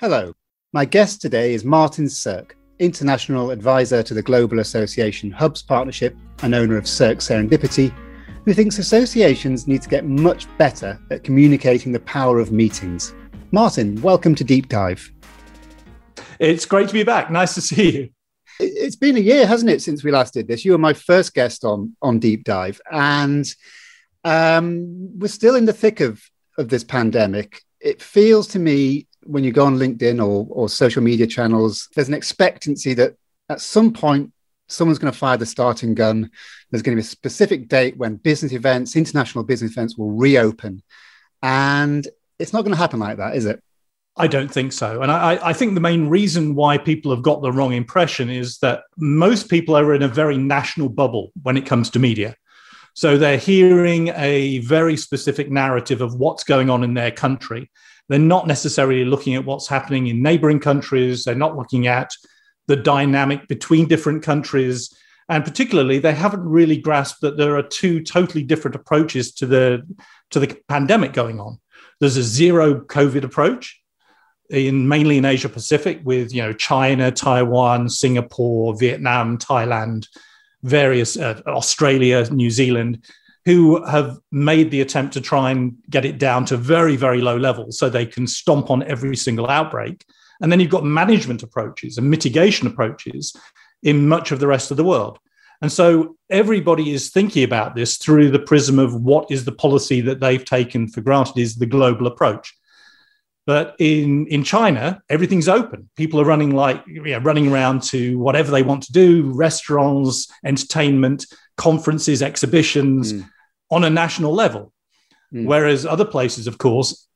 Hello. My guest today is Martin Sirk, International Advisor to the Global Association Hubs Partnership and owner of Sirk Serendipity, who thinks associations need to get much better at communicating the power of meetings. Martin, welcome to Deep Dive. It's great to be back. Nice to see you. It's been a year, hasn't it, since we last did this? You were my first guest on on Deep Dive, and um, we're still in the thick of of this pandemic. It feels to me when you go on LinkedIn or, or social media channels, there's an expectancy that at some point someone's going to fire the starting gun. There's going to be a specific date when business events, international business events will reopen. And it's not going to happen like that, is it? I don't think so. And I, I, think the main reason why people have got the wrong impression is that most people are in a very national bubble when it comes to media. So they're hearing a very specific narrative of what's going on in their country. They're not necessarily looking at what's happening in neighboring countries. They're not looking at the dynamic between different countries. And particularly, they haven't really grasped that there are two totally different approaches to the, to the pandemic going on. There's a zero COVID approach, in mainly in Asia Pacific with you know China, Taiwan, Singapore, Vietnam, Thailand, various uh, Australia, New Zealand, who have made the attempt to try and get it down to very, very low levels so they can stomp on every single outbreak. And then you've got management approaches and mitigation approaches in much of the rest of the world. And so everybody is thinking about this through the prism of what is the policy that they've taken for granted is the global approach. But in, in China, everything's open. People are running like running around to whatever they want to do, restaurants, entertainment, conferences, exhibitions. Mm on a national level. Mm. Whereas other places, of course,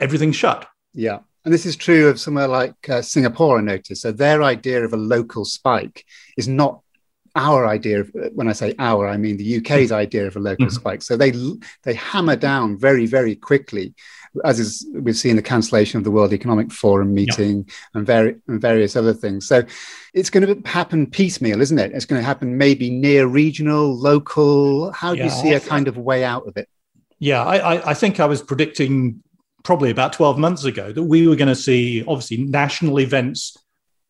everything's shut. Yeah. And this is true of somewhere like uh, Singapore, I noticed. So their idea of a local spike is not our idea of when I say our, I mean the UK's idea of a local mm-hmm. spike. So they they hammer down very, very quickly, as is we've seen the cancellation of the World Economic Forum meeting yeah. and, vari- and various other things. So it's going to happen piecemeal, isn't it? It's going to happen maybe near regional, local. How do yeah, you see a kind of way out of it? Yeah, I, I think I was predicting probably about 12 months ago that we were going to see obviously national events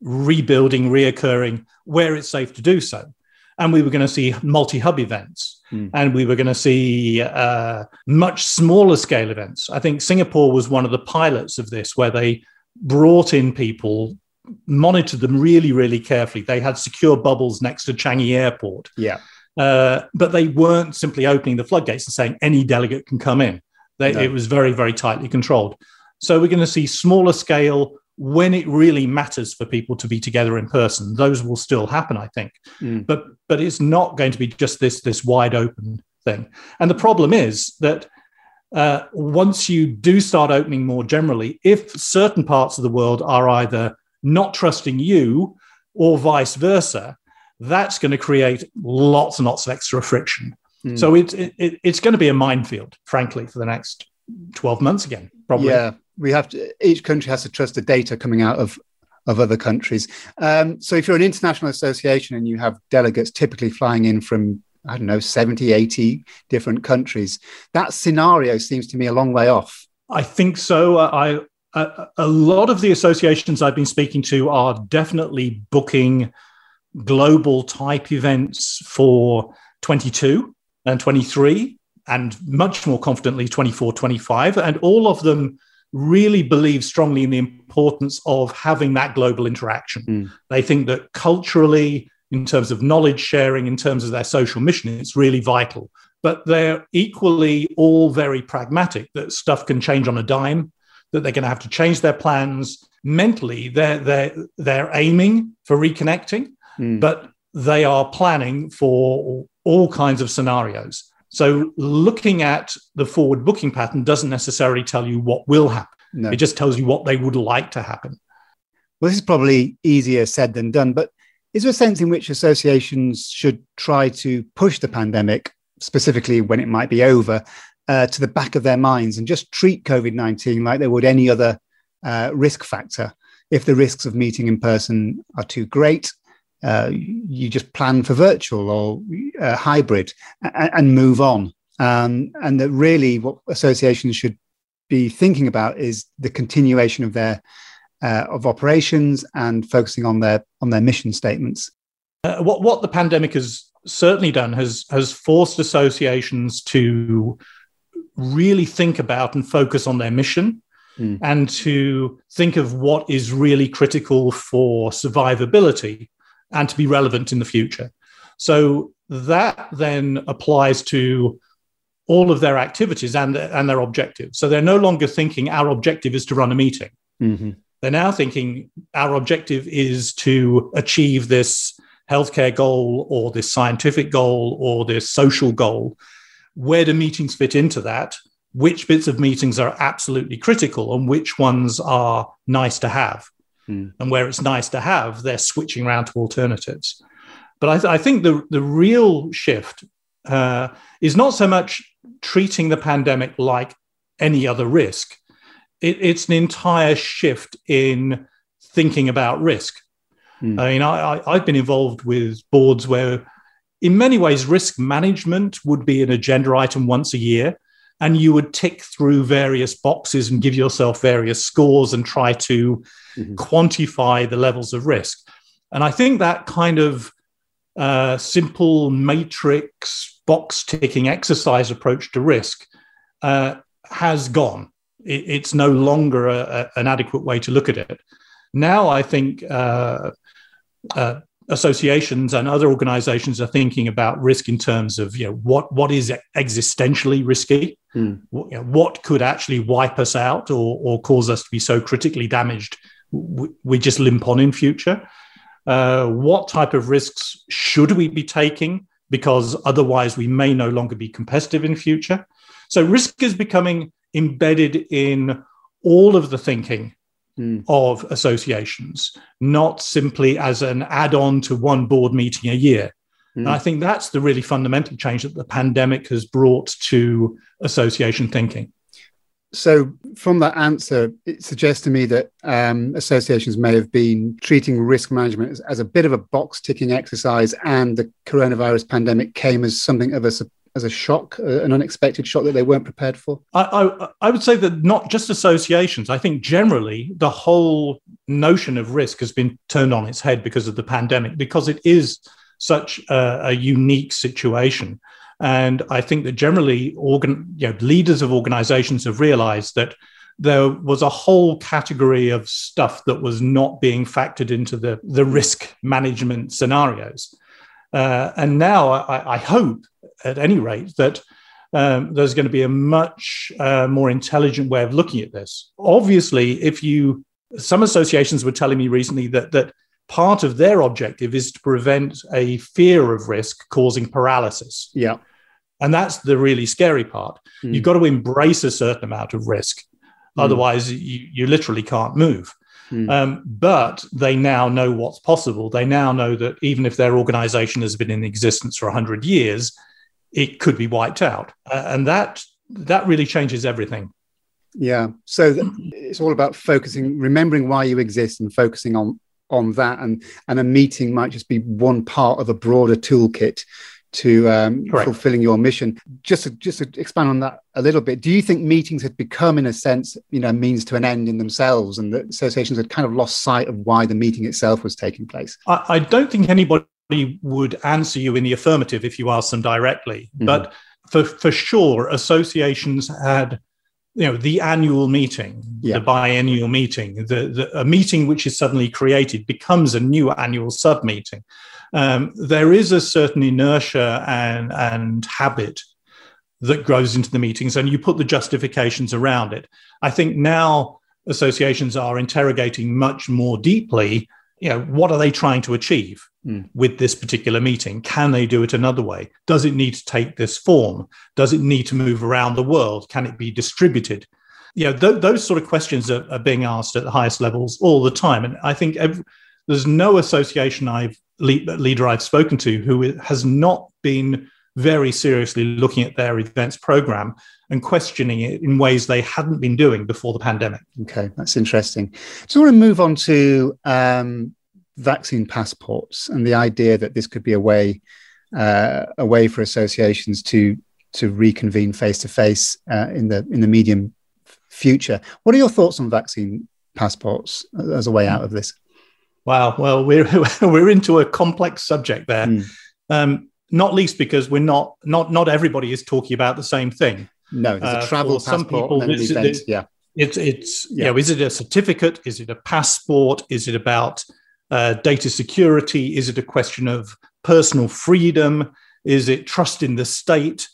rebuilding, reoccurring where it's safe to do so and we were going to see multi-hub events mm. and we were going to see uh, much smaller scale events. I think singapore was one of the pilots of this where they brought in people monitored them really really carefully. They had secure bubbles next to changi airport. Yeah. Uh, but they weren't simply opening the floodgates and saying any delegate can come in. They, no. it was very very tightly controlled. So we're going to see smaller scale when it really matters for people to be together in person those will still happen i think. Mm. but but it's not going to be just this this wide open thing. And the problem is that uh, once you do start opening more generally if certain parts of the world are either not trusting you or vice versa that's going to create lots and lots of extra friction. Mm. so it, it, it's going to be a minefield frankly for the next 12 months again probably. Yeah we have to each country has to trust the data coming out of of other countries. Um, so if you're an international association and you have delegates typically flying in from I don't know 70, 80 different countries, that scenario seems to me a long way off. I think so. I a, a lot of the associations I've been speaking to are definitely booking global type events for 22 and 23 and much more confidently 24 25 and all of them really believe strongly in the importance of having that global interaction. Mm. They think that culturally, in terms of knowledge sharing, in terms of their social mission, it's really vital. But they're equally all very pragmatic that stuff can change on a dime, that they're going to have to change their plans. Mentally, they're, they're, they're aiming for reconnecting, mm. but they are planning for all kinds of scenarios. So looking at the forward booking pattern doesn't necessarily tell you what will happen. No. It just tells you what they would like to happen. Well, this is probably easier said than done, but is there a sense in which associations should try to push the pandemic, specifically when it might be over, uh, to the back of their minds and just treat COVID 19 like they would any other uh, risk factor? If the risks of meeting in person are too great, uh, you just plan for virtual or uh, hybrid and, and, move on. Um, and that really what associations should be thinking about is the continuation of their uh, of operations and focusing on their on their mission statements. Uh, what what the pandemic has certainly done has has forced associations to really think about and focus on their mission mm. and to think of what is really critical for survivability and to be relevant in the future. So that then applies to all of their activities and, and their objectives. So they're no longer thinking our objective is to run a meeting. Mm-hmm. They're now thinking our objective is to achieve this healthcare goal or this scientific goal or this social goal. Where do meetings fit into that? Which bits of meetings are absolutely critical and which ones are nice to have? Mm. And where it's nice to have, they're switching around to alternatives. But I, th- I think the, the real shift uh, is not so much treating the pandemic like any other risk. It, it's an entire shift in thinking about risk. Mm. I mean, I, I, have been involved with boards where, in many ways, risk management would be an agenda item once a year. And you would tick through various boxes and give yourself various scores and try to mm-hmm. quantify the levels of risk. And I think that kind of uh, simple matrix box ticking exercise approach to risk uh, has gone. It, it's no longer a, a, an adequate way to look at it. Now, I think uh, uh, associations and other organizations are thinking about risk in terms of you know what what is existentially risky? Mm. what, you know, what, could actually wipe us out or, or cause us to be so critically damaged? We, we just limp on in future. Uh, what type of risks should we be taking? Because otherwise we may no longer be competitive in future. So risk is becoming embedded in all of the thinking mm. of associations, not simply as an add on to one board meeting a year. Mm. And I think that's the really fundamental change that the pandemic has brought to association thinking. So, from that answer, it suggests to me that um, associations may have been treating risk management as, as, a bit of a box ticking exercise, and the coronavirus pandemic came as something of a as a shock, uh, an unexpected shock that they weren't prepared for? I, I, I, would say that not just associations. I think generally the whole notion of risk has been turned on its head because of the pandemic, because it is such a, a unique situation. And I think that generally, organ, you know, leaders of organizations have realized that there was a whole category of stuff that was not being factored into the, the risk management scenarios. Uh, and now I, I, hope, at any rate, that um, there's going to be a much uh, more intelligent way of looking at this. Obviously, if you, some associations were telling me recently that that part of their objective is to prevent a fear of risk causing paralysis. Yeah. And that's the really scary part. Mm. You've got to embrace a certain amount of risk. Mm. Otherwise, you, you literally can't move. Mm. Um, but they now know what's possible. They now know that even if their organization has been in existence for 100 years, it could be wiped out. Uh, and that that really changes everything. Yeah. So th- it's all about focusing, remembering why you exist and focusing on on that and and a meeting might just be one part of a broader toolkit to um, fulfilling your mission. Just to, just to expand on that a little bit, do you think meetings had become, in a sense, you know, means to an end in themselves, and that associations had kind of lost sight of why the meeting itself was taking place? I, I don't think anybody would answer you in the affirmative if you asked them directly, mm-hmm. but for for sure, associations had. You know the annual meeting, yeah. the biennial meeting, the, the a meeting which is suddenly created becomes a new annual sub meeting um, there is a certain inertia and, and habit that grows into the meetings, and you put the justifications around it. I think now associations are interrogating much more deeply you know what are they trying to achieve mm. with this particular meeting? Can they do it another way? Does it need to take this form? Does it need to move around the world? Can it be distributed? You know th- those sort of questions are, are, being asked at the highest levels all the time and i think every, there's no association i've leader I've spoken to who has not been very seriously looking at their events program and questioning it in ways they hadn't been doing before the pandemic. Okay, that's interesting. So I want to move on to um, vaccine passports and the idea that this could be a way uh, a way for associations to to reconvene face to face in the in the medium future. What are your thoughts on vaccine passports as a way out of this? Wow. Well, we're we're into a complex subject there, mm. um, not least because we're not not not everybody is talking about the same thing. No, there's a uh, travel uh, passport some people, and an event. It, yeah, it's it's yeah. You know, is it a certificate? Is it a passport? Is it about uh, data security? Is it a question of personal freedom? Is it trust in the state?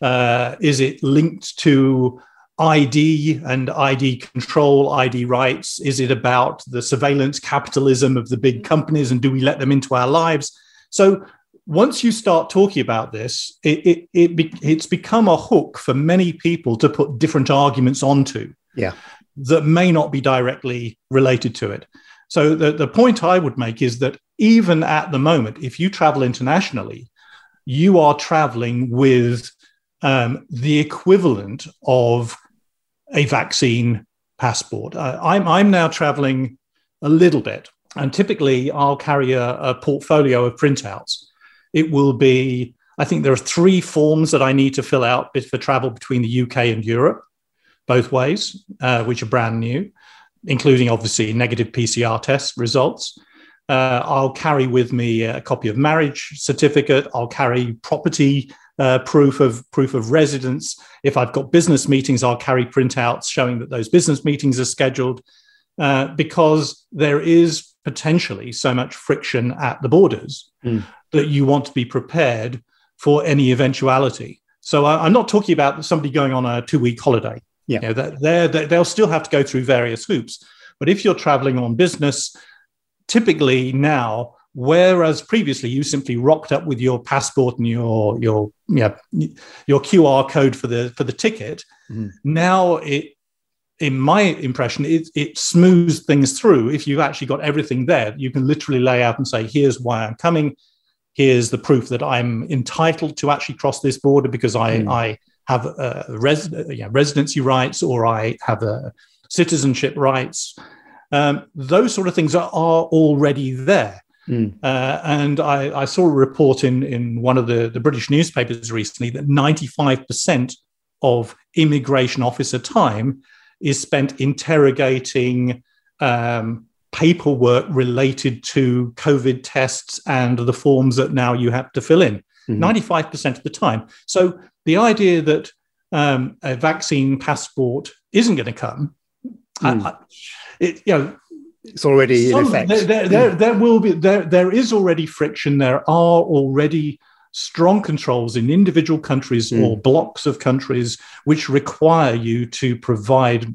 Uh, is it linked to ID and ID control, ID rights? Is it about the surveillance capitalism of the big companies and do we let them into our lives? So once you start talking about this, it, it, it be, it's become a hook for many people to put different arguments onto. Yeah. That may not be directly related to it. So the, the point I would make is that even at the moment, if you travel internationally, you are traveling with um, the equivalent of a vaccine passport. Uh, I'm, I'm now traveling a little bit, and typically I'll carry a, a portfolio of printouts. It will be, I think there are three forms that I need to fill out for travel between the UK and Europe, both ways, uh, which are brand new, including obviously negative PCR test results. Uh, I'll carry with me a copy of marriage certificate. I'll carry property uh, proof of proof of residence. If I've got business meetings, I'll carry printouts showing that those business meetings are scheduled, uh, because there is potentially so much friction at the borders mm. that you want to be prepared for any eventuality. So I, am not talking about somebody going on a two week holiday. Yeah, you know, they're, they're, they'll still have to go through various hoops. But if you're traveling on business, typically now Whereas previously you simply rocked up with your passport and your your yeah, your QR code for the for the ticket. Mm. Now it in my impression, it, it smooths things through. If you've actually got everything there, you can literally lay out and say, here's why I'm coming. Here's the proof that I'm entitled to actually cross this border because I, mm. I have a res- yeah, residency rights or I have a citizenship rights. Um, those sort of things are, are already there. Mm. Uh, and I, I, saw a report in, in one of the, the British newspapers recently that 95% of immigration officer time is spent interrogating um, paperwork related to COVID tests and the forms that now you have to fill in. Mm-hmm. 95% of the time. So the idea that um, a vaccine passport isn't going to come, mm. I, I, it, you know, it's already Some, in effect. There, there, there, there, will be there there is already friction. There are already strong controls in individual countries mm. or blocks of countries which require you to provide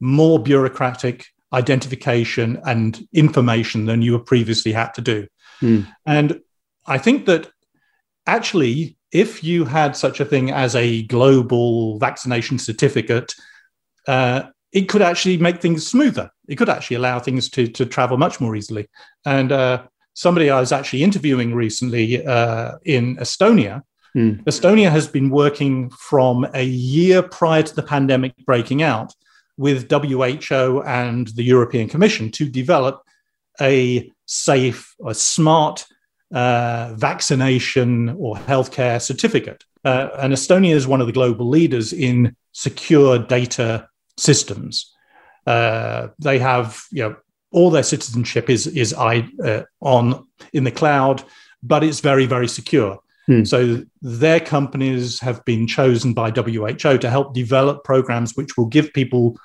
more bureaucratic identification and information than you were previously had to do. Mm. And I think that actually, if you had such a thing as a global vaccination certificate, uh, it could actually make things smoother. It could actually allow things to, to travel much more easily. And uh, somebody I was actually interviewing recently uh, in Estonia, mm. Estonia has been working from a year prior to the pandemic breaking out with WHO and the European Commission to develop a safe, a smart uh, vaccination or healthcare certificate. Uh, and Estonia is one of the global leaders in secure data systems. Uh, they have, you know, all their citizenship is is uh, on in the cloud, but it's very very secure. Hmm. So their companies have been chosen by WHO to help develop programs which will give people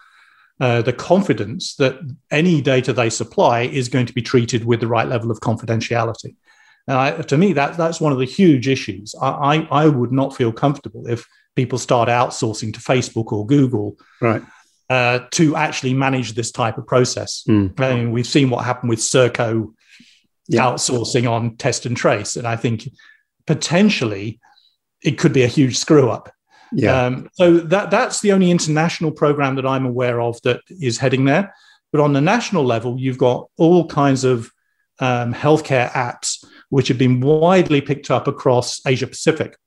uh, the confidence that any data they supply is going to be treated with the right level of confidentiality. And I, to me, that that's one of the huge issues. I, I, I would not feel comfortable if people start outsourcing to Facebook or Google, right uh, to actually manage this type of process. Mm. I mean, we've seen what happened with Serco yeah. outsourcing on test and trace, and I think potentially it could be a huge screw up. Yeah. Um, so that that's the only international program that I'm aware of that is heading there. But on the national level, you've got all kinds of um, healthcare apps which have been widely picked up across Asia Pacific,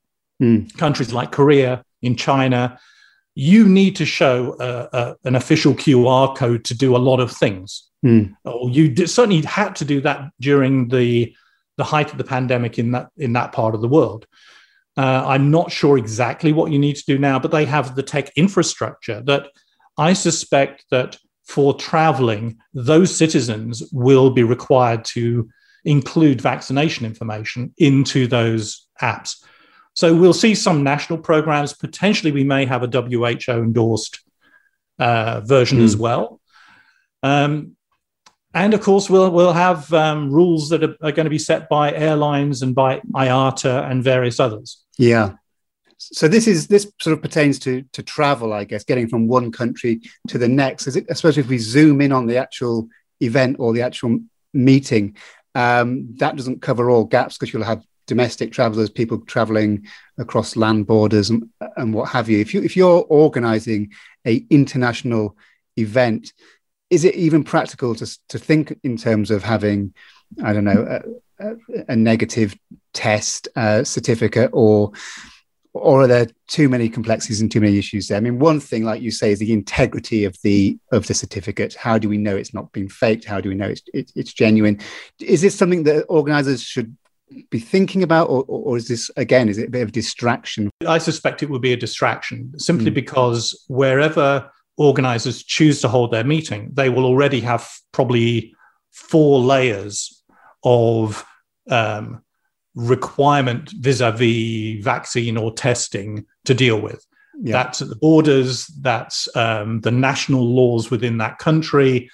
mm. countries like Korea, in China, you need to show a, a, an official QR code to do a lot of things. Mm. Or you did, certainly had to do that during the the height of the pandemic in that in that part of the world. Uh, I'm not sure exactly what you need to do now, but they have the tech infrastructure that I suspect that for traveling, those citizens will be required to include vaccination information into those apps. So we'll see some national programs. Potentially, we may have a WHO endorsed uh, version mm. as hmm. well. Um, and of course, we'll we'll have um, rules that are, are, going to be set by airlines and by IATA and various others. Yeah. So this is this sort of pertains to to travel, I guess, getting from one country to the next. Is it, especially if we zoom in on the actual event or the actual meeting, um, that doesn't cover all gaps because you'll have domestic travelers, people traveling across land borders and, and what have you. If you if you're organising a international event, is it even practical to to think in terms of having, I don't know, a, a, a negative test uh, certificate or or are there too many complexities and too many issues there? I mean, one thing, like you say, is the integrity of the of the certificate. How do we know it's not been faked? How do we know it's it, it's genuine? Is this something that organisers should be thinking about, or, or, is this again is it a bit of distraction? I suspect it would be a distraction simply mm. because wherever organisers choose to hold their meeting, they will already have probably four layers of um, requirement vis-a-vis vaccine or testing to deal with. Yeah. That's at the borders. That's um, the national laws within that country.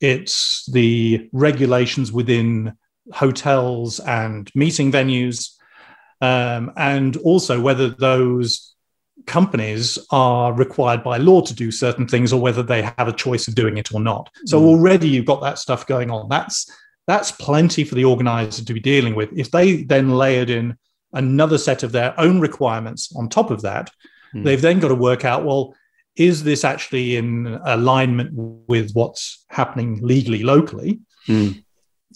It's the regulations within hotels and meeting venues, um, and also whether those companies are required by law to do certain things or whether they have a choice of doing it or not. So mm. already you've got that stuff going on. That's that's plenty for the organizer to be dealing with. If they then layered in another set of their own requirements on top of that, mm. they've then got to work out well, is this actually in alignment with what's happening legally locally mm.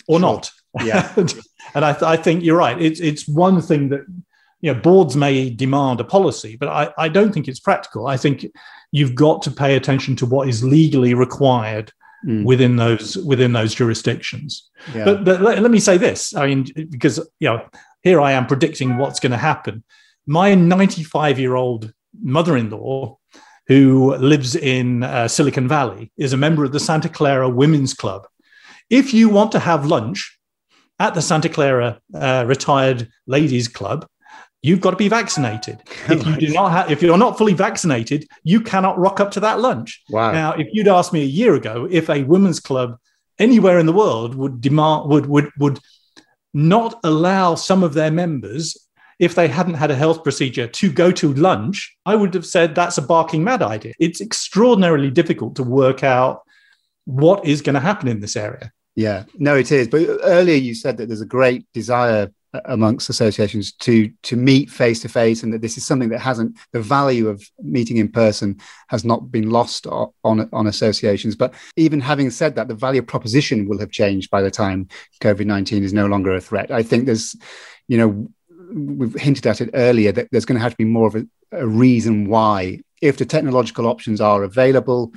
Or not? Yeah. and I, th- I, think you're right. It's, it's one thing that you know boards may demand a policy, but I, I don't think it's practical. I think you've got to pay attention to what is legally required mm. within those within those jurisdictions. Yeah. But, but let, let, me say this: I mean, because you know, here I am predicting what's going to happen. My 95 year old mother-in-law, who lives in uh, Silicon Valley, is a member of the Santa Clara Women's Club. If you want to have lunch at the Santa Clara uh, Retired Ladies Club, you've got to be vaccinated. If you do not have, if you're not fully vaccinated, you cannot rock up to that lunch. Wow. Now, if you'd asked me a year ago if a women's club anywhere in the world would demand would would would not allow some of their members if they hadn't had a health procedure to go to lunch, I would have said that's a barking mad idea. It's extraordinarily difficult to work out what is going to happen in this area. Yeah, no, it is. But earlier you said that there's a great desire amongst associations to to meet face to face and that this is something that hasn't the value of meeting in person has not been lost on on associations. But even having said that the value proposition will have changed by the time covid-19 is no longer a threat. I think there's you know we've hinted at it earlier that there's going to have to be more of a, a reason why. If the technological options are available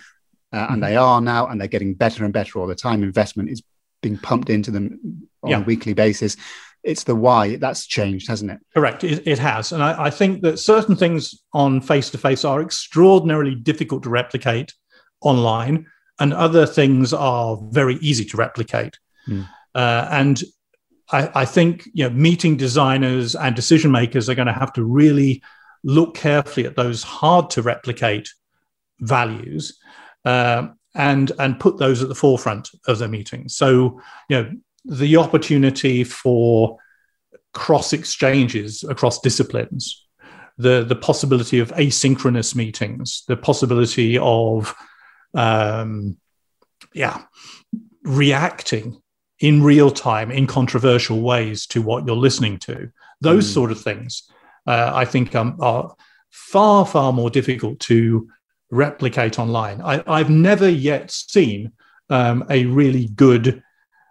uh, and mm-hmm. they are now and they're getting better and better all the time investment is being pumped into them on yeah. a weekly basis it's the why that's changed, hasn't it? Correct. It, it has. And I, I, think that certain things on face to face are extraordinarily difficult to replicate online, and other things are very easy to replicate. Mm. Uh, and I, I, think you know, meeting designers and decision makers are going to have to really look carefully at those hard to replicate values. Uh, and and put those at the forefront of their meetings. So you know the opportunity for cross exchanges across disciplines, the, the possibility of asynchronous meetings, the possibility of, um, yeah, reacting in real time in controversial ways to what you're listening to. Those mm. sort of things, uh, I think, um, are far, far more difficult to replicate online. I, have never yet seen um, a really good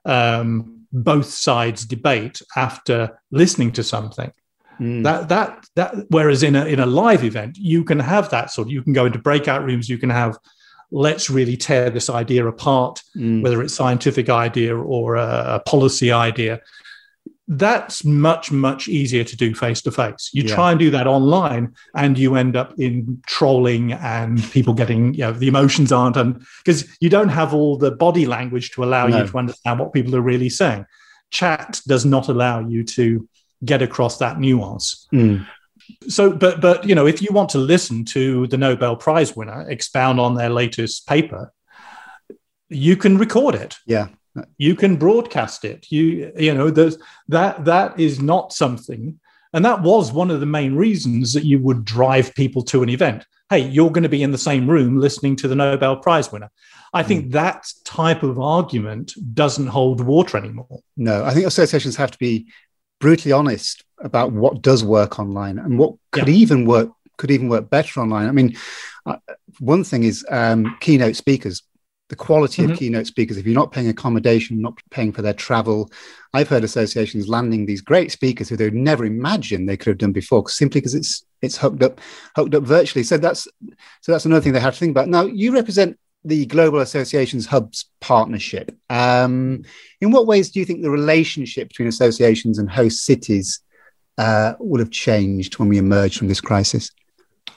um, both sides debate after listening to something. Mm. That that that whereas in a in a live event you can have that sort of you can go into breakout rooms you can have let's really tear this idea apart mm. whether it's scientific idea or a, a policy idea that's much much easier to do face to face you yeah. try and do that online and you end up in trolling and people getting you know the emotions aren't and because you don't have all the body language to allow no. you to understand what people are really saying chat does not allow you to get across that nuance mm. so but but you know if you want to listen to the nobel prize winner expound on their latest paper you can record it yeah you can broadcast it. You you know there's that that is not something and that was one of the main reasons that you would drive people to an event. Hey you're going to be in the same room listening to the nobel prize winner. I think mm. that type of argument doesn't hold water anymore. No i think associations have to be brutally honest about what does work online and what could yeah. even work could even work better online. I mean uh, one thing is um, keynote speakers the quality mm-hmm. of keynote speakers. If you're not paying accommodation, not paying for their travel, I've heard associations landing these great speakers who they'd never imagined they could have done before, simply because it's it's hooked up hooked up virtually. So that's so that's another thing they have to think about. Now you represent the Global Associations Hubs partnership. Um, in what ways do you think the relationship between associations and host cities uh, will have changed when we emerge from this crisis?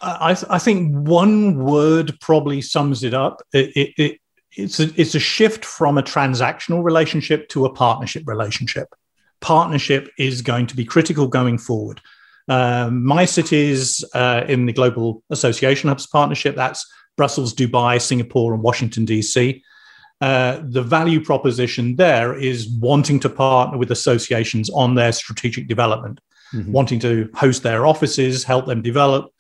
I, I, think one word probably sums it up. It, it, it's a, it's a shift from a transactional relationship to a partnership relationship. Partnership is going to be critical going forward. Um, my cities uh, in the Global Association Hubs partnership, that's Brussels, Dubai, Singapore, and Washington, D.C. Uh, the value proposition there is wanting to partner with associations on their strategic development, mm-hmm. wanting to host their offices, help them develop,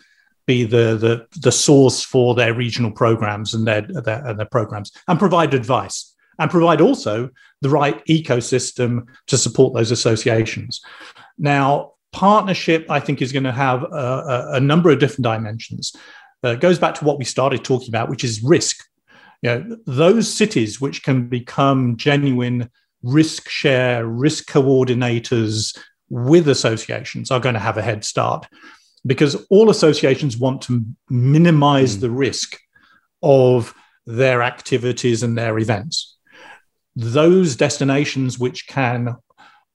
be the, the, the source for their regional programs and their, their, and their programs and provide advice and provide also the right ecosystem to support those associations. Now, partnership, I think, is going to have a, a, number of different dimensions. Uh, it goes back to what we started talking about, which is risk. You know, those cities which can become genuine risk share, risk coordinators with associations are going to have a head start because all associations want to minimize mm. the risk of their activities and their events. Those destinations which can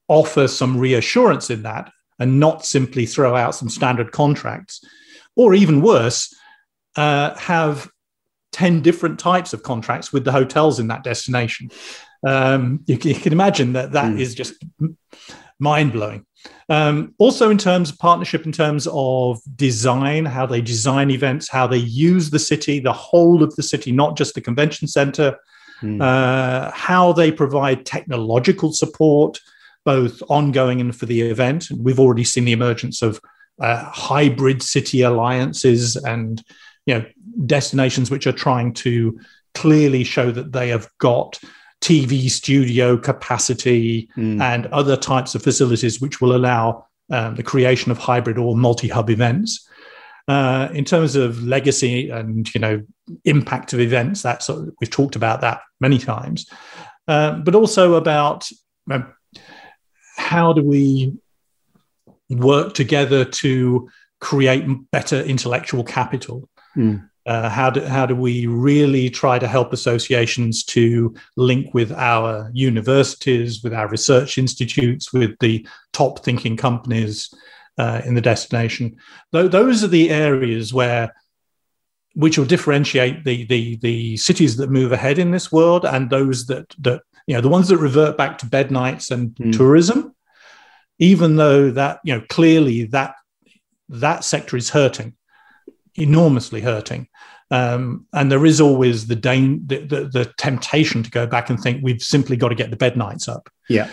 offer some reassurance in that and not simply throw out some standard contracts, or even worse, uh, have 10 different types of contracts with the hotels in that destination. Um, you, you, can imagine that that mm. is just mind blowing. Um, also, in terms of partnership, in terms of design, how they design events, how they use the city, the whole of the city, not just the convention center, mm. uh, how they provide technological support, both ongoing and for the event. We've already seen the emergence of uh, hybrid city alliances and you know destinations which are trying to clearly show that they have got TV studio capacity mm. and other types of facilities which will allow um, the creation of hybrid or multi-hub events. Uh, in terms of legacy and you know impact of events, that sort of, we've talked about that many times, uh, but also about um, how do we work together to create better intellectual capital. Mm. Uh, how do how do we really try to help associations to link with our universities, with our research institutes, with the top thinking companies uh, in the destination? Th- those are the areas where which will differentiate the, the the cities that move ahead in this world and those that that you know the ones that revert back to bed nights and mm. tourism even though that you know clearly that that sector is hurting enormously hurting. Um, and there is always the, the, the, the temptation to go back and think we've simply got to get the bed nights up. Yeah.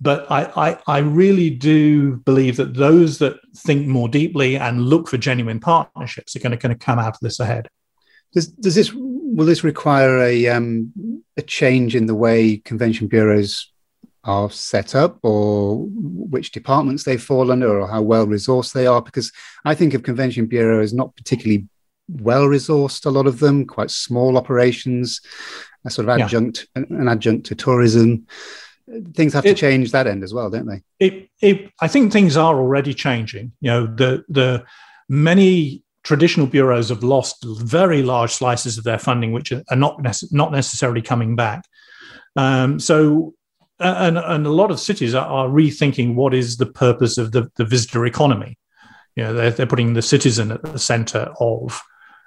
But I, I, I really do believe that those that think more deeply and look for genuine partnerships are going to, going to come out of this ahead. Does, does this will this require a um, a change in the way convention bureaus are set up or which departments they fall under or how well resourced they are because i think of convention bureau as not particularly well resourced a lot of them quite small operations a sort of adjunct yeah. an adjunct to tourism. Things have it, to change that end as well don't they? It, it, i think things are already changing. You know the the many traditional bureaus have lost very large slices of their funding which are not, nece- not necessarily coming back. Um, so and, and a lot of cities are, are, rethinking what is the purpose of the, the visitor economy. You know, they're, they're putting the citizen at the center of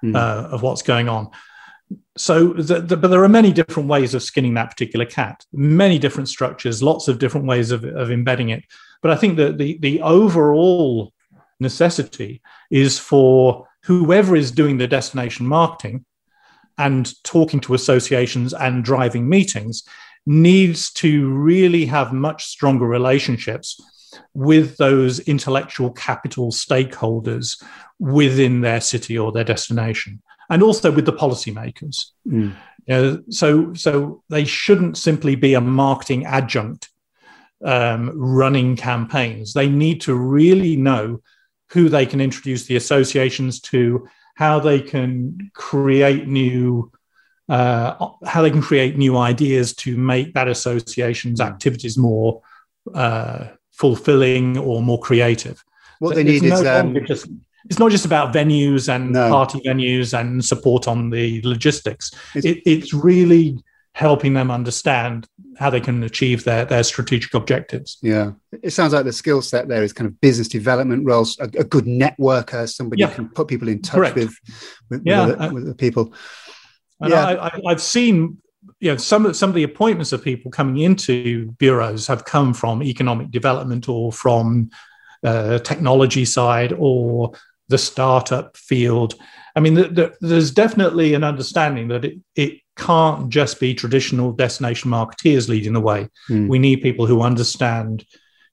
mm. uh, of what's going on. So, the, the, but there are many different ways of skinning that particular cat. Many different structures, lots of different ways of, of embedding it. But I think that the the overall necessity is for whoever is doing the destination marketing and talking to associations and driving meetings needs to really have much stronger relationships with those intellectual capital stakeholders within their city or their destination, and also with the policymakers. Mm. So, so they shouldn't simply be a marketing adjunct um, running campaigns. They need to really know who they can introduce the associations to, how they can create new uh, how they can create new ideas to make that association's hmm. activities more uh, fulfilling or more creative. What so they need is um, just, it's not just about venues and no. party venues and support on the logistics. It's, it, it's really helping them understand how they can achieve their, their strategic objectives. Yeah. It sounds like the skill set there is kind of business development roles, a, a good networker, somebody yeah. who can put people in touch with, with, yeah. with, the, with the people. And yeah. I, have seen, you know, some of some of the appointments of people coming into bureaus have come from economic development or from uh, technology side or the startup field. I mean, the, the, there's definitely an understanding that it, it can't just be traditional destination marketeers leading the way. Mm. We need people who understand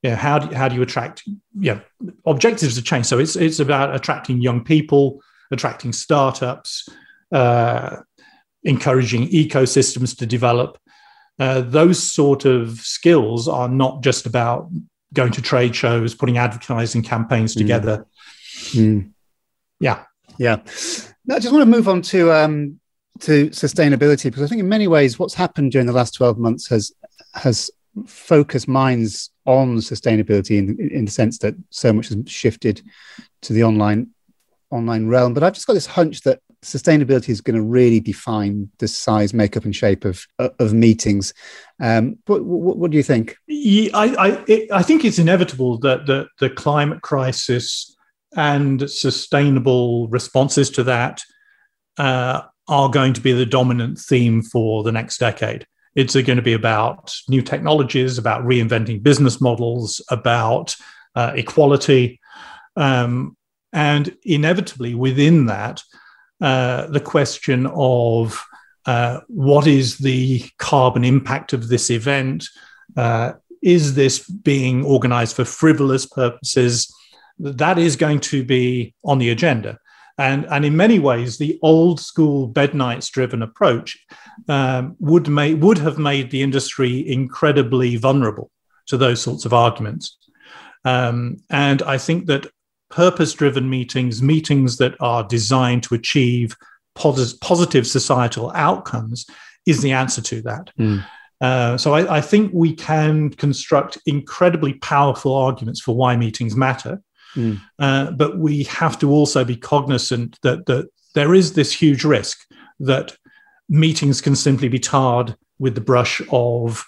you know, how do, how do you attract you know, objectives to change so it's it's about attracting young people attracting startups uh, encouraging ecosystems to develop. Uh, those sort of skills are not just about going to trade shows, putting advertising campaigns mm. together. Mm. Yeah, yeah. Now, I just want to move on to um, to sustainability because I think in many ways what's happened during the last twelve months has has focused minds on sustainability in, in the sense that so much has shifted to the online online realm. But I've just got this hunch that sustainability is going to really define the size, makeup, and shape of of meetings. Um, what, what, what, do you think? Yeah, I I, it, I, think it's inevitable that the the climate crisis and sustainable responses to that uh, are going to be the dominant theme for the next decade. It's going to be about new technologies, about reinventing business models, about uh, equality. Um, and inevitably, within that, uh, the question of uh, what is the carbon impact of this event? Uh, is this being organized for frivolous purposes? That is going to be on the agenda. And, and in many ways, the old school bed nights driven approach um, would, make, would have made the industry incredibly vulnerable to those sorts of arguments. Um, and I think that purpose driven meetings, meetings that are designed to achieve pos- positive societal outcomes, is the answer to that. Mm. Uh, so I, I, think we can construct incredibly powerful arguments for why meetings matter, mm. uh, but we have to also be cognizant that, that there is this huge risk that meetings can simply be tarred with the brush of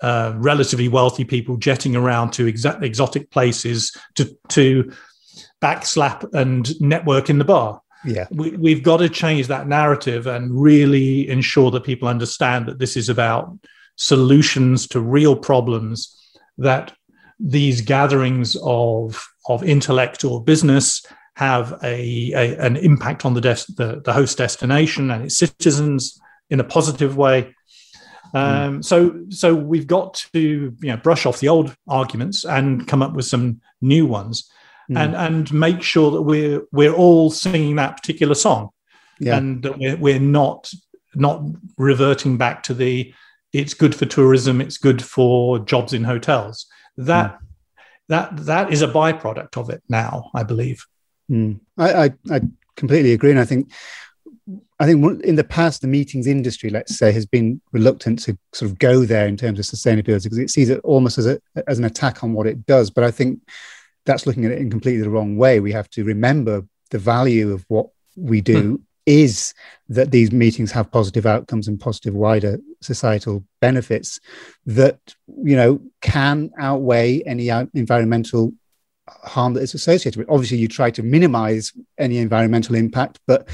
uh, relatively wealthy people jetting around to exa- exotic places to to backslap and network in the bar. Yeah. We, have got to change that narrative and really ensure that people understand that this is about solutions to real problems that these gatherings of, of intellect or business have a, a an impact on the, des- the, the host destination and its citizens in a positive way. Um, mm. So, so we've got to you know brush off the old arguments and come up with some new ones mm. and and make sure that we're we're all singing that particular song, yeah. and that we're we're not not reverting back to the it's good for tourism, it's good for jobs in hotels. That mm. that that is a byproduct of it now, I believe. Mm. I, I, I completely agree, and I think I think in the past, the meetings industry, let's say, has been reluctant to sort of go there in terms of sustainability because it sees it almost as a as an attack on what it does. But I think that's looking at it in completely the wrong way. We have to remember the value of what we do. Mm. is that these meetings have positive outcomes and positive wider societal benefits that you know can outweigh any environmental harm that is associated with. It. Obviously, you try to minimize any environmental impact, but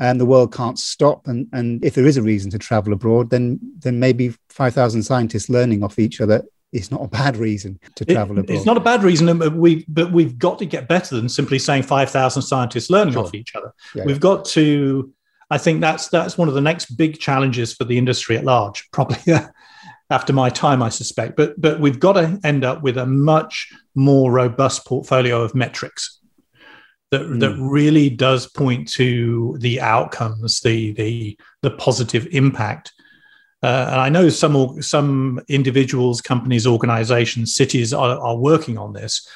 um, the world can't stop. And, and if there is a reason to travel abroad, then then maybe five thousand scientists learning off each other is not a bad reason to travel it, abroad. It's not a bad reason, but we but we've got to get better than simply saying five thousand scientists learning sure. off each other. Yeah, we've yeah. got to. I think that's that's one of the next big challenges for the industry at large. Probably after my time, I suspect. But but we've got to end up with a much more robust portfolio of metrics that mm. that really does point to the outcomes, the the the positive impact. Uh, and I know some some individuals, companies, organizations, cities are, are working on this.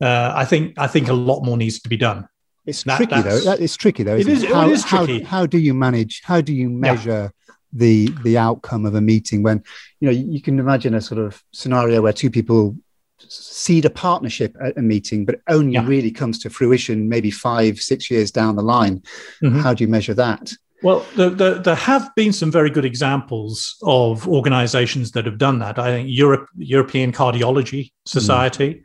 Uh, I think I think a lot more needs to be done. It's that, tricky though. It's tricky though. It is, it? How, it is tricky. How, how, do you manage? How do you measure yeah the the outcome of a meeting when you know you can imagine a sort of scenario where two people seed a partnership at a meeting but only yeah. really comes to fruition maybe five six years down the line mm-hmm. how do you measure that well the, the, there have been some very good examples of organizations that have done that i think europe european cardiology society mm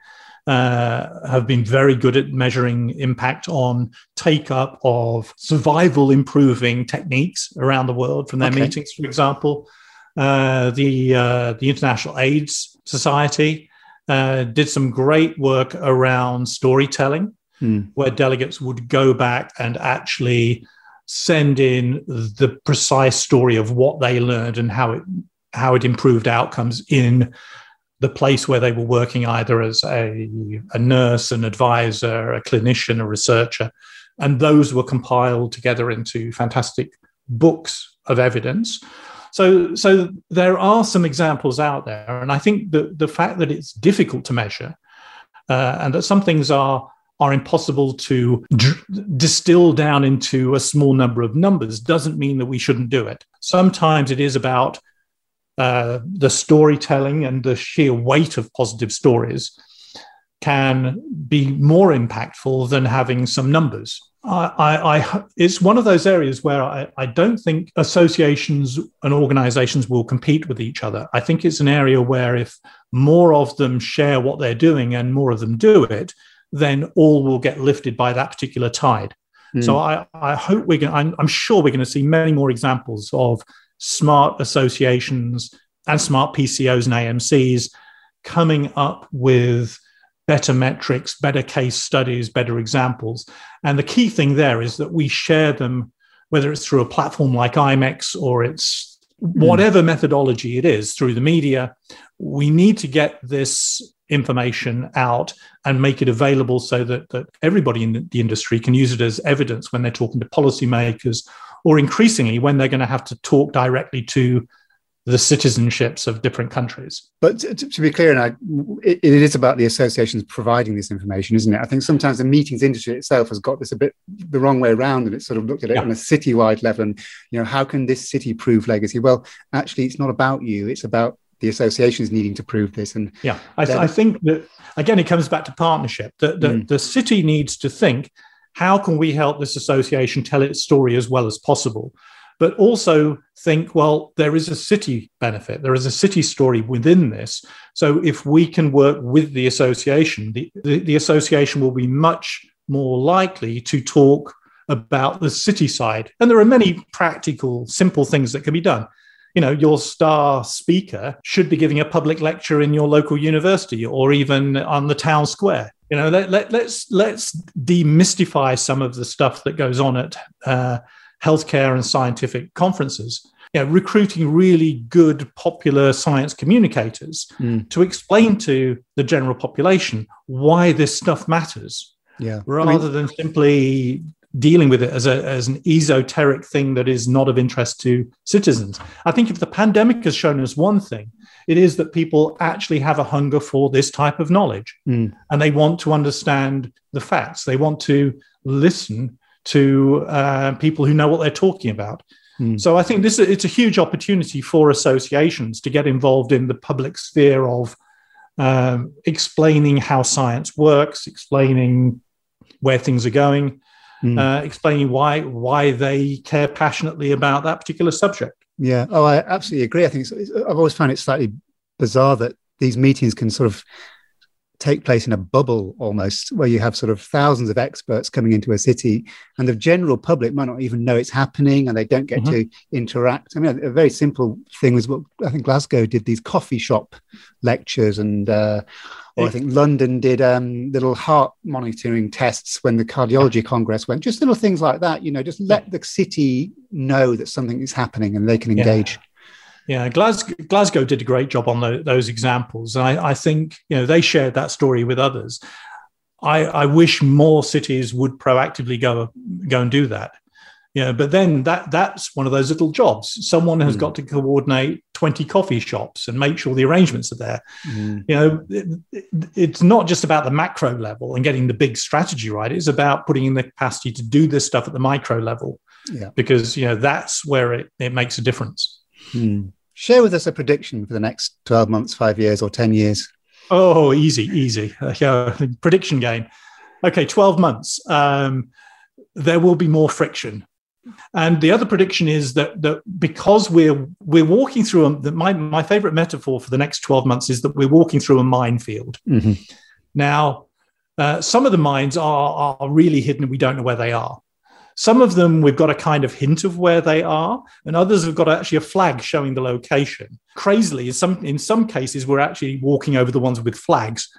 uh, have been very good at measuring impact on take up of survival improving techniques around the world from their okay. meetings, for example. Uh, the uh, the International AIDS Society uh, did some great work around storytelling, mm. where delegates would go back and actually send in the precise story of what they learned and how it how it improved outcomes in the place where they were working either as a, a nurse, an advisor, a clinician, a researcher. And those were compiled together into fantastic books of evidence. So, so there are some examples out there. And I think that the fact that it's difficult to measure uh, and that some things are are impossible to distill down into a small number of numbers doesn't mean that we shouldn't do it. Sometimes it is about uh, the storytelling and the sheer weight of positive stories can be more impactful than having some numbers. I, I, I, it's one of those areas where I, I don't think associations and organizations will compete with each other. I think it's an area where if more of them share what they're doing and more of them do it, then all will get lifted by that particular tide. Mm. So I, I hope we're going. I'm, I'm sure we're going to see many more examples of smart associations and smart PCOs and AMCs coming up with better metrics, better case studies, better examples. And the key thing there is that we share them, whether it's through a platform like IMEX or it's whatever mm. methodology it is through the media. We need to get this information out and make it available so that, that everybody in the industry can use it as evidence when they're talking to policymakers or increasingly when they're going to have to talk directly to the citizenships of different countries. But to, to be clear, now it, it is about the associations providing this information, isn't it? I think sometimes the meetings industry itself has got this a bit the wrong way around, and it's sort of looked at it yeah. on a citywide level. And you know, how can this city prove legacy? Well, actually, it's not about you; it's about the associations needing to prove this. And yeah, I, th- I think that again, it comes back to partnership. That the, mm. the city needs to think how can we help this association tell its story as well as possible? But also think, well, there is a city benefit, there is a city story within this. So if we can work with the association, the, the, the association will be much more likely to talk about the city side. And there are many practical, simple things that can be done you know your star speaker should be giving a public lecture in your local university or even on the town square. You know let, let, let's let's demystify some of the stuff that goes on at uh, healthcare and scientific conferences. You know, recruiting really good popular science communicators mm. to explain to the general population why this stuff matters yeah. Rather I mean, than simply dealing with it as, a, as an esoteric thing that is not of interest to citizens i think if the pandemic has shown us one thing it is that people actually have a hunger for this type of knowledge mm. and they want to understand the facts. They want to listen to uh, people who know what they're talking about. Mm. So I think this it's a huge opportunity for associations to get involved in the public sphere of um, explaining how science works, explaining where things are going. Mm. uh, explaining why why they care passionately about that particular subject. Yeah. Oh, I absolutely agree. I think it's, it's, I've always found it slightly bizarre that these meetings can sort of take place in a bubble almost, where you have sort of thousands of experts coming into a city, and the general public might not even know it's happening, and they don't get Mhm. to interact. I mean, a, a very simple thing was what I think Glasgow did these coffee shop lectures, and uh, or I think London did um, little heart monitoring tests when the cardiology congress went. Just little things like that, you know, just let the city know that something is happening, and they can engage. Yeah, Glasgow, Glasgow did a great job on tho- those examples. And I, I think you know they shared that story with others. I, I wish more cities would proactively go go and do that. Yeah, but then that that's one of those little jobs. Someone has Mm. got to coordinate twenty coffee shops and make sure the arrangements are there. Mm. You know, it- it- it's not just about the macro level and getting the big strategy right. It's about putting in the capacity to do this stuff at the micro level. Yeah. because you know that's where it, it makes a difference. Hmm. Share with us a prediction for the next 12 months, five years, or 10 years. Oh, easy, easy. Uh, yeah, prediction game. Okay, 12 months. Um, there will be more friction. And the other prediction is that, that because we're we're walking through a, that my, my favorite metaphor for the next 12 months is that we're walking through a minefield. Mhm. Now, uh, some of the mines are, are really hidden and we don't know where they are. Some of them we've got a kind of hint of where they are, and others have got actually a flag showing the location. Crazily, in some in some cases, we're actually walking over the ones with flags.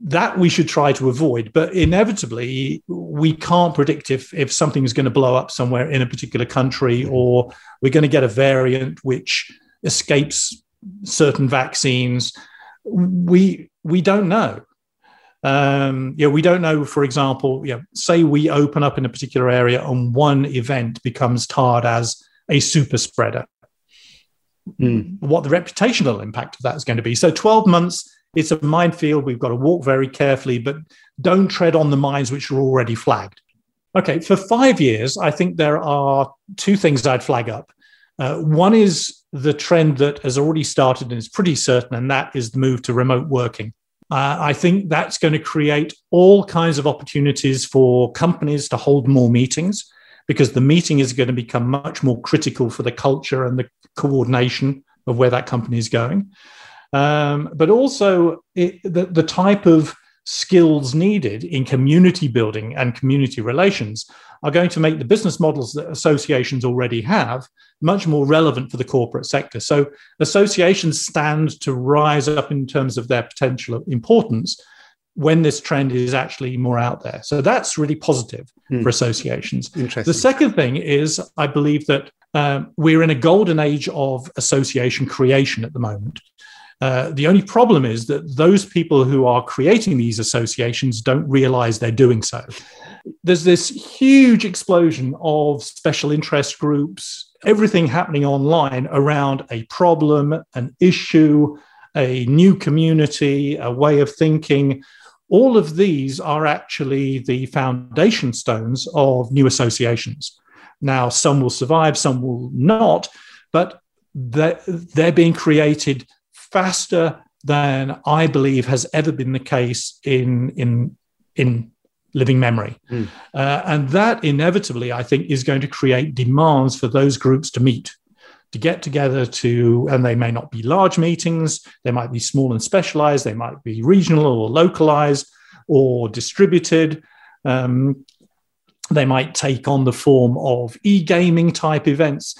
That we should try to avoid, but inevitably we can't predict if if something is going to blow up somewhere in a particular country, mm. or we're going to get a variant which escapes certain vaccines. We we don't know. Um, yeah, we don't know, for example, yeah, say we open up in a particular area and one event becomes tarred as a super spreader. Mm. What the reputational impact of that is going to be. So 12 months, it's a minefield. We've got to walk very carefully, but don't tread on the mines which are already flagged. Okay, for five years, I think there are two things I'd flag up. Uh, one is the trend that has already started and is pretty certain, and that is the move to remote working. Uh, I think that's going to create all kinds of opportunities for companies to hold more meetings because the meeting is going to become much more critical for the culture and the coordination of where that company is going. Um, but also it, the, the type of skills needed in community building and community relations are going to make the business models that associations already have much more relevant for the corporate sector. So associations stand to rise up in terms of their potential importance when this trend is actually more out there. So that's really positive Hmm. for associations. Interesting. The second thing is, I believe that um, we're in a golden age of association creation at the moment. Uh, the only problem is that those people who are creating these associations don't realize they're doing so. There's this huge explosion of special interest groups, everything happening online around a problem, an issue, a new community, a way of thinking. All of these are actually the foundation stones of new associations. Now, some will survive, some will not, but they're, they're being created faster than I believe has ever been the case in, in, in living memory. Mm. Uh, and that inevitably, I think, is going to create demands for those groups to meet, to get together to, and they may not be large meetings, they might be small and specialized, they might be regional or localized or distributed. Um, they might take on the form of e gaming type events.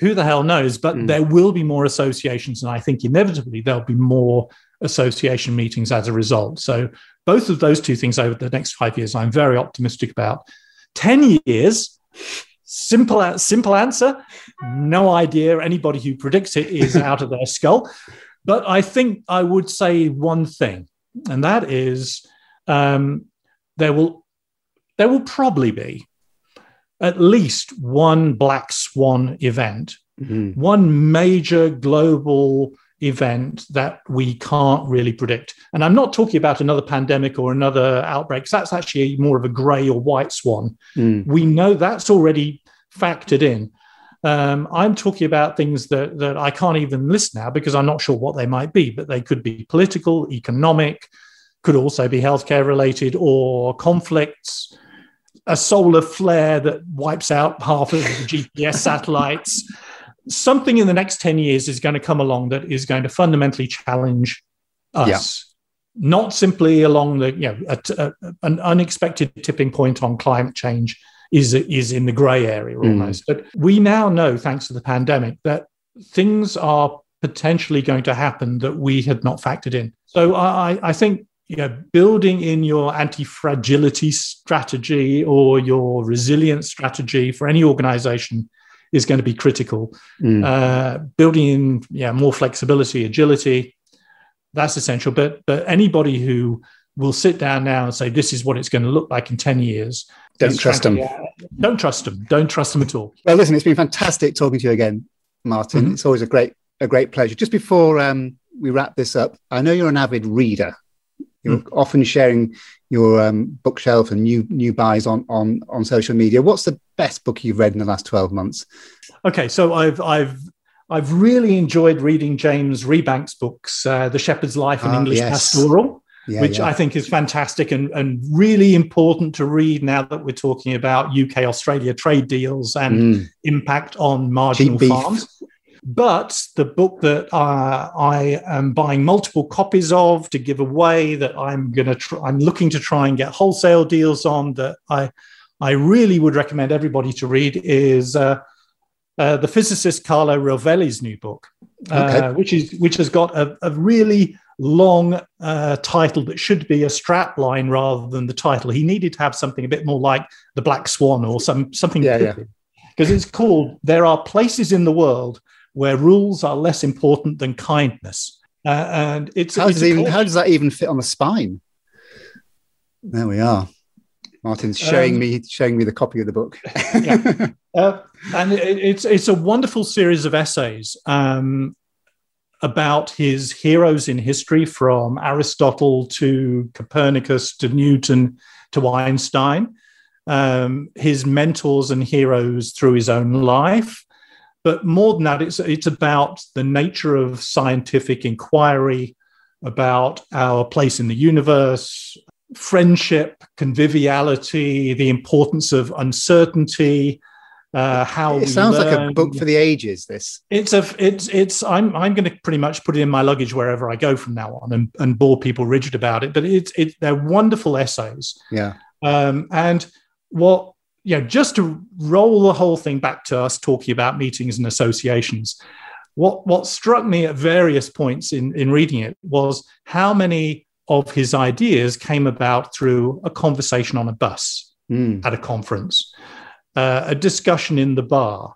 Who the hell knows? But Mm. there will be more associations, and I think inevitably there'll be more association meetings as a result. So, both of those two things over the next five years, I'm very optimistic about. 10 years, simple, simple answer. No idea. Anybody who predicts it is out of their skull. But I think I would say one thing, and that is um, there will there will probably be at least one black swan event, Mhm. one major global event that we can't really predict. And I'm not talking about another pandemic or another outbreak. That's actually more of a gray or white swan. Mm. We know that's already factored in. Um, I'm talking about things that, that I can't even list now because I'm not sure what they might be, but they could be political, economic, could also be healthcare related or conflicts. A solar flare that wipes out half of the GPS satellites. Something in the next 10 years is going to come along that is going to fundamentally challenge us. Yeah. Not simply along the, you know, a, a, an unexpected tipping point on climate change is, is in the gray area hmm. almost. Mm. But we now know, thanks to the pandemic, that things are potentially going to happen that we had not factored in. So I, I think you know, building in your anti-fragility strategy or your resilience strategy for any organization is going to be critical. Mm. Uh, building in yeah, more flexibility, agility, that's essential. But but anybody who will sit down now and say this is what it's going to look like in 10 years don't trust them don't trust them don't trust them at all well listen it's been fantastic talking to you again martin mm-hmm. it's always a great a great pleasure just before um, we wrap this up i know you're an avid reader you're mm. often sharing your um, bookshelf and new new buys on on on social media. What's the best book you've read in the last twelve months? Okay, so I've I've I've really enjoyed reading James Rebanks' books, uh, The Shepherd's Life and ah, English yes. Pastoral. Yeah, which yeah. I think is fantastic and, and really important to read now that we're talking about UK Australia trade deals and mm. impact on marginal farms. But the book that uh, I am buying multiple copies of to give away, that I'm going to, tr- I'm looking to try and get wholesale deals on, that I, I really would recommend everybody to read is uh, uh, the physicist Carlo Rovelli's new book, uh, okay. which is which has got a, a really long uh, title that should be a strap line rather than the title. He needed to have something a bit more like the Black Swan or some something. Yeah, yeah. Because it's called "There Are Places in the World where rules are less important than kindness. Uh, and it's how, it's does even, how does that even fit on the spine? There we are. Martin's showing um, me showing me the copy of the book. yeah. uh, and it, it's it's a wonderful series of essays um, about his heroes in history, from Aristotle to Copernicus to Newton to Einstein, um, his mentors and heroes through his own life, but more than that, it's it's about the nature of scientific inquiry, about our place in the universe, friendship, conviviality, the importance of uncertainty. Uh, how it sounds learn. like a book for the ages. This it's a it's it's I'm I'm going to pretty much put it in my luggage wherever I go from now on and, and bore people rigid about it. But it's it they're wonderful essays. Yeah. Um, and what you know, just to roll the whole thing back to us talking about meetings and associations, what what struck me at various points in, in reading it was how many of his ideas came about through a conversation on a bus mm. at a conference, uh, a discussion in the bar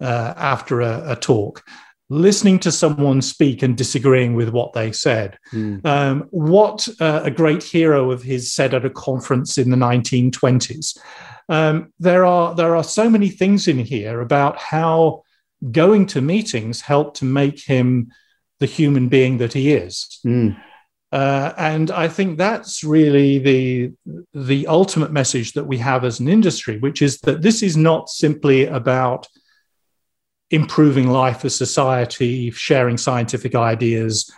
uh, after a, a, talk, listening to someone speak and disagreeing with what they said. Mm. Um, what uh, a great hero of his said at a conference in the 1920s um, there are there are so many things in here about how going to meetings helped to make him the human being that he is. Mm. Uh, and I think that's really the the ultimate message that we have as an industry, which is that this is not simply about improving life as society, sharing scientific ideas,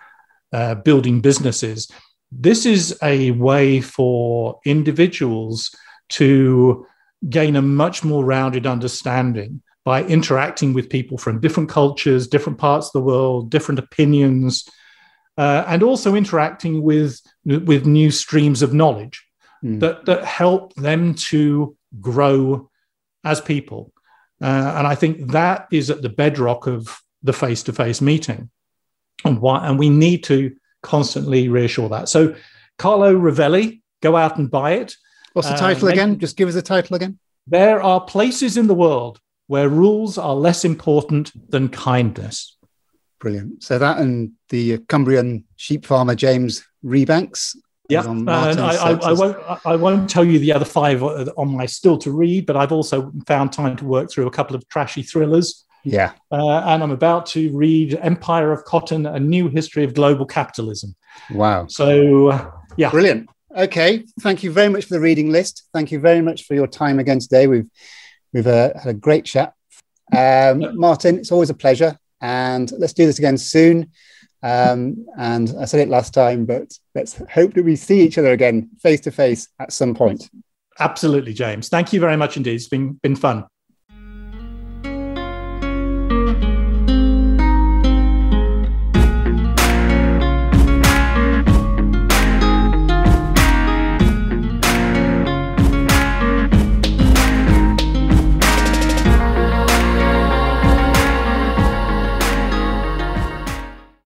uh, building businesses. This is a way for individuals to gain a much more rounded understanding by interacting with people from different cultures, different parts of the world, different opinions, uh, and also interacting with, with new streams of knowledge mm. that, that help them to grow as people. Uh, and I think that is at the bedrock of the face to face meeting. And, why, and we need to constantly reassure that. So, Carlo Rovelli, go out and buy it. What's the title uh, again? Just give us the title again. There are places in the world where rules are less important than kindness. Brilliant. So that and the Cumbrian sheep farmer James Rebanks. Yeah, and I, I, I, won't. I won't tell you the other five on my still to read, but I've also found time to work through a couple of trashy thrillers. Yeah, uh, and I'm about to read Empire of Cotton: A New History of Global Capitalism. Wow. So, uh, yeah, brilliant. Okay, thank you very much for the reading list. Thank you very much for your time again today. We've we've uh, had a great chat. Um, Martin, it's always a pleasure, and let's do this again soon. Um, and I said it last time, but let's hope that we see each other again face to face at some point. Absolutely, James. Thank you very much indeed. It's been been fun.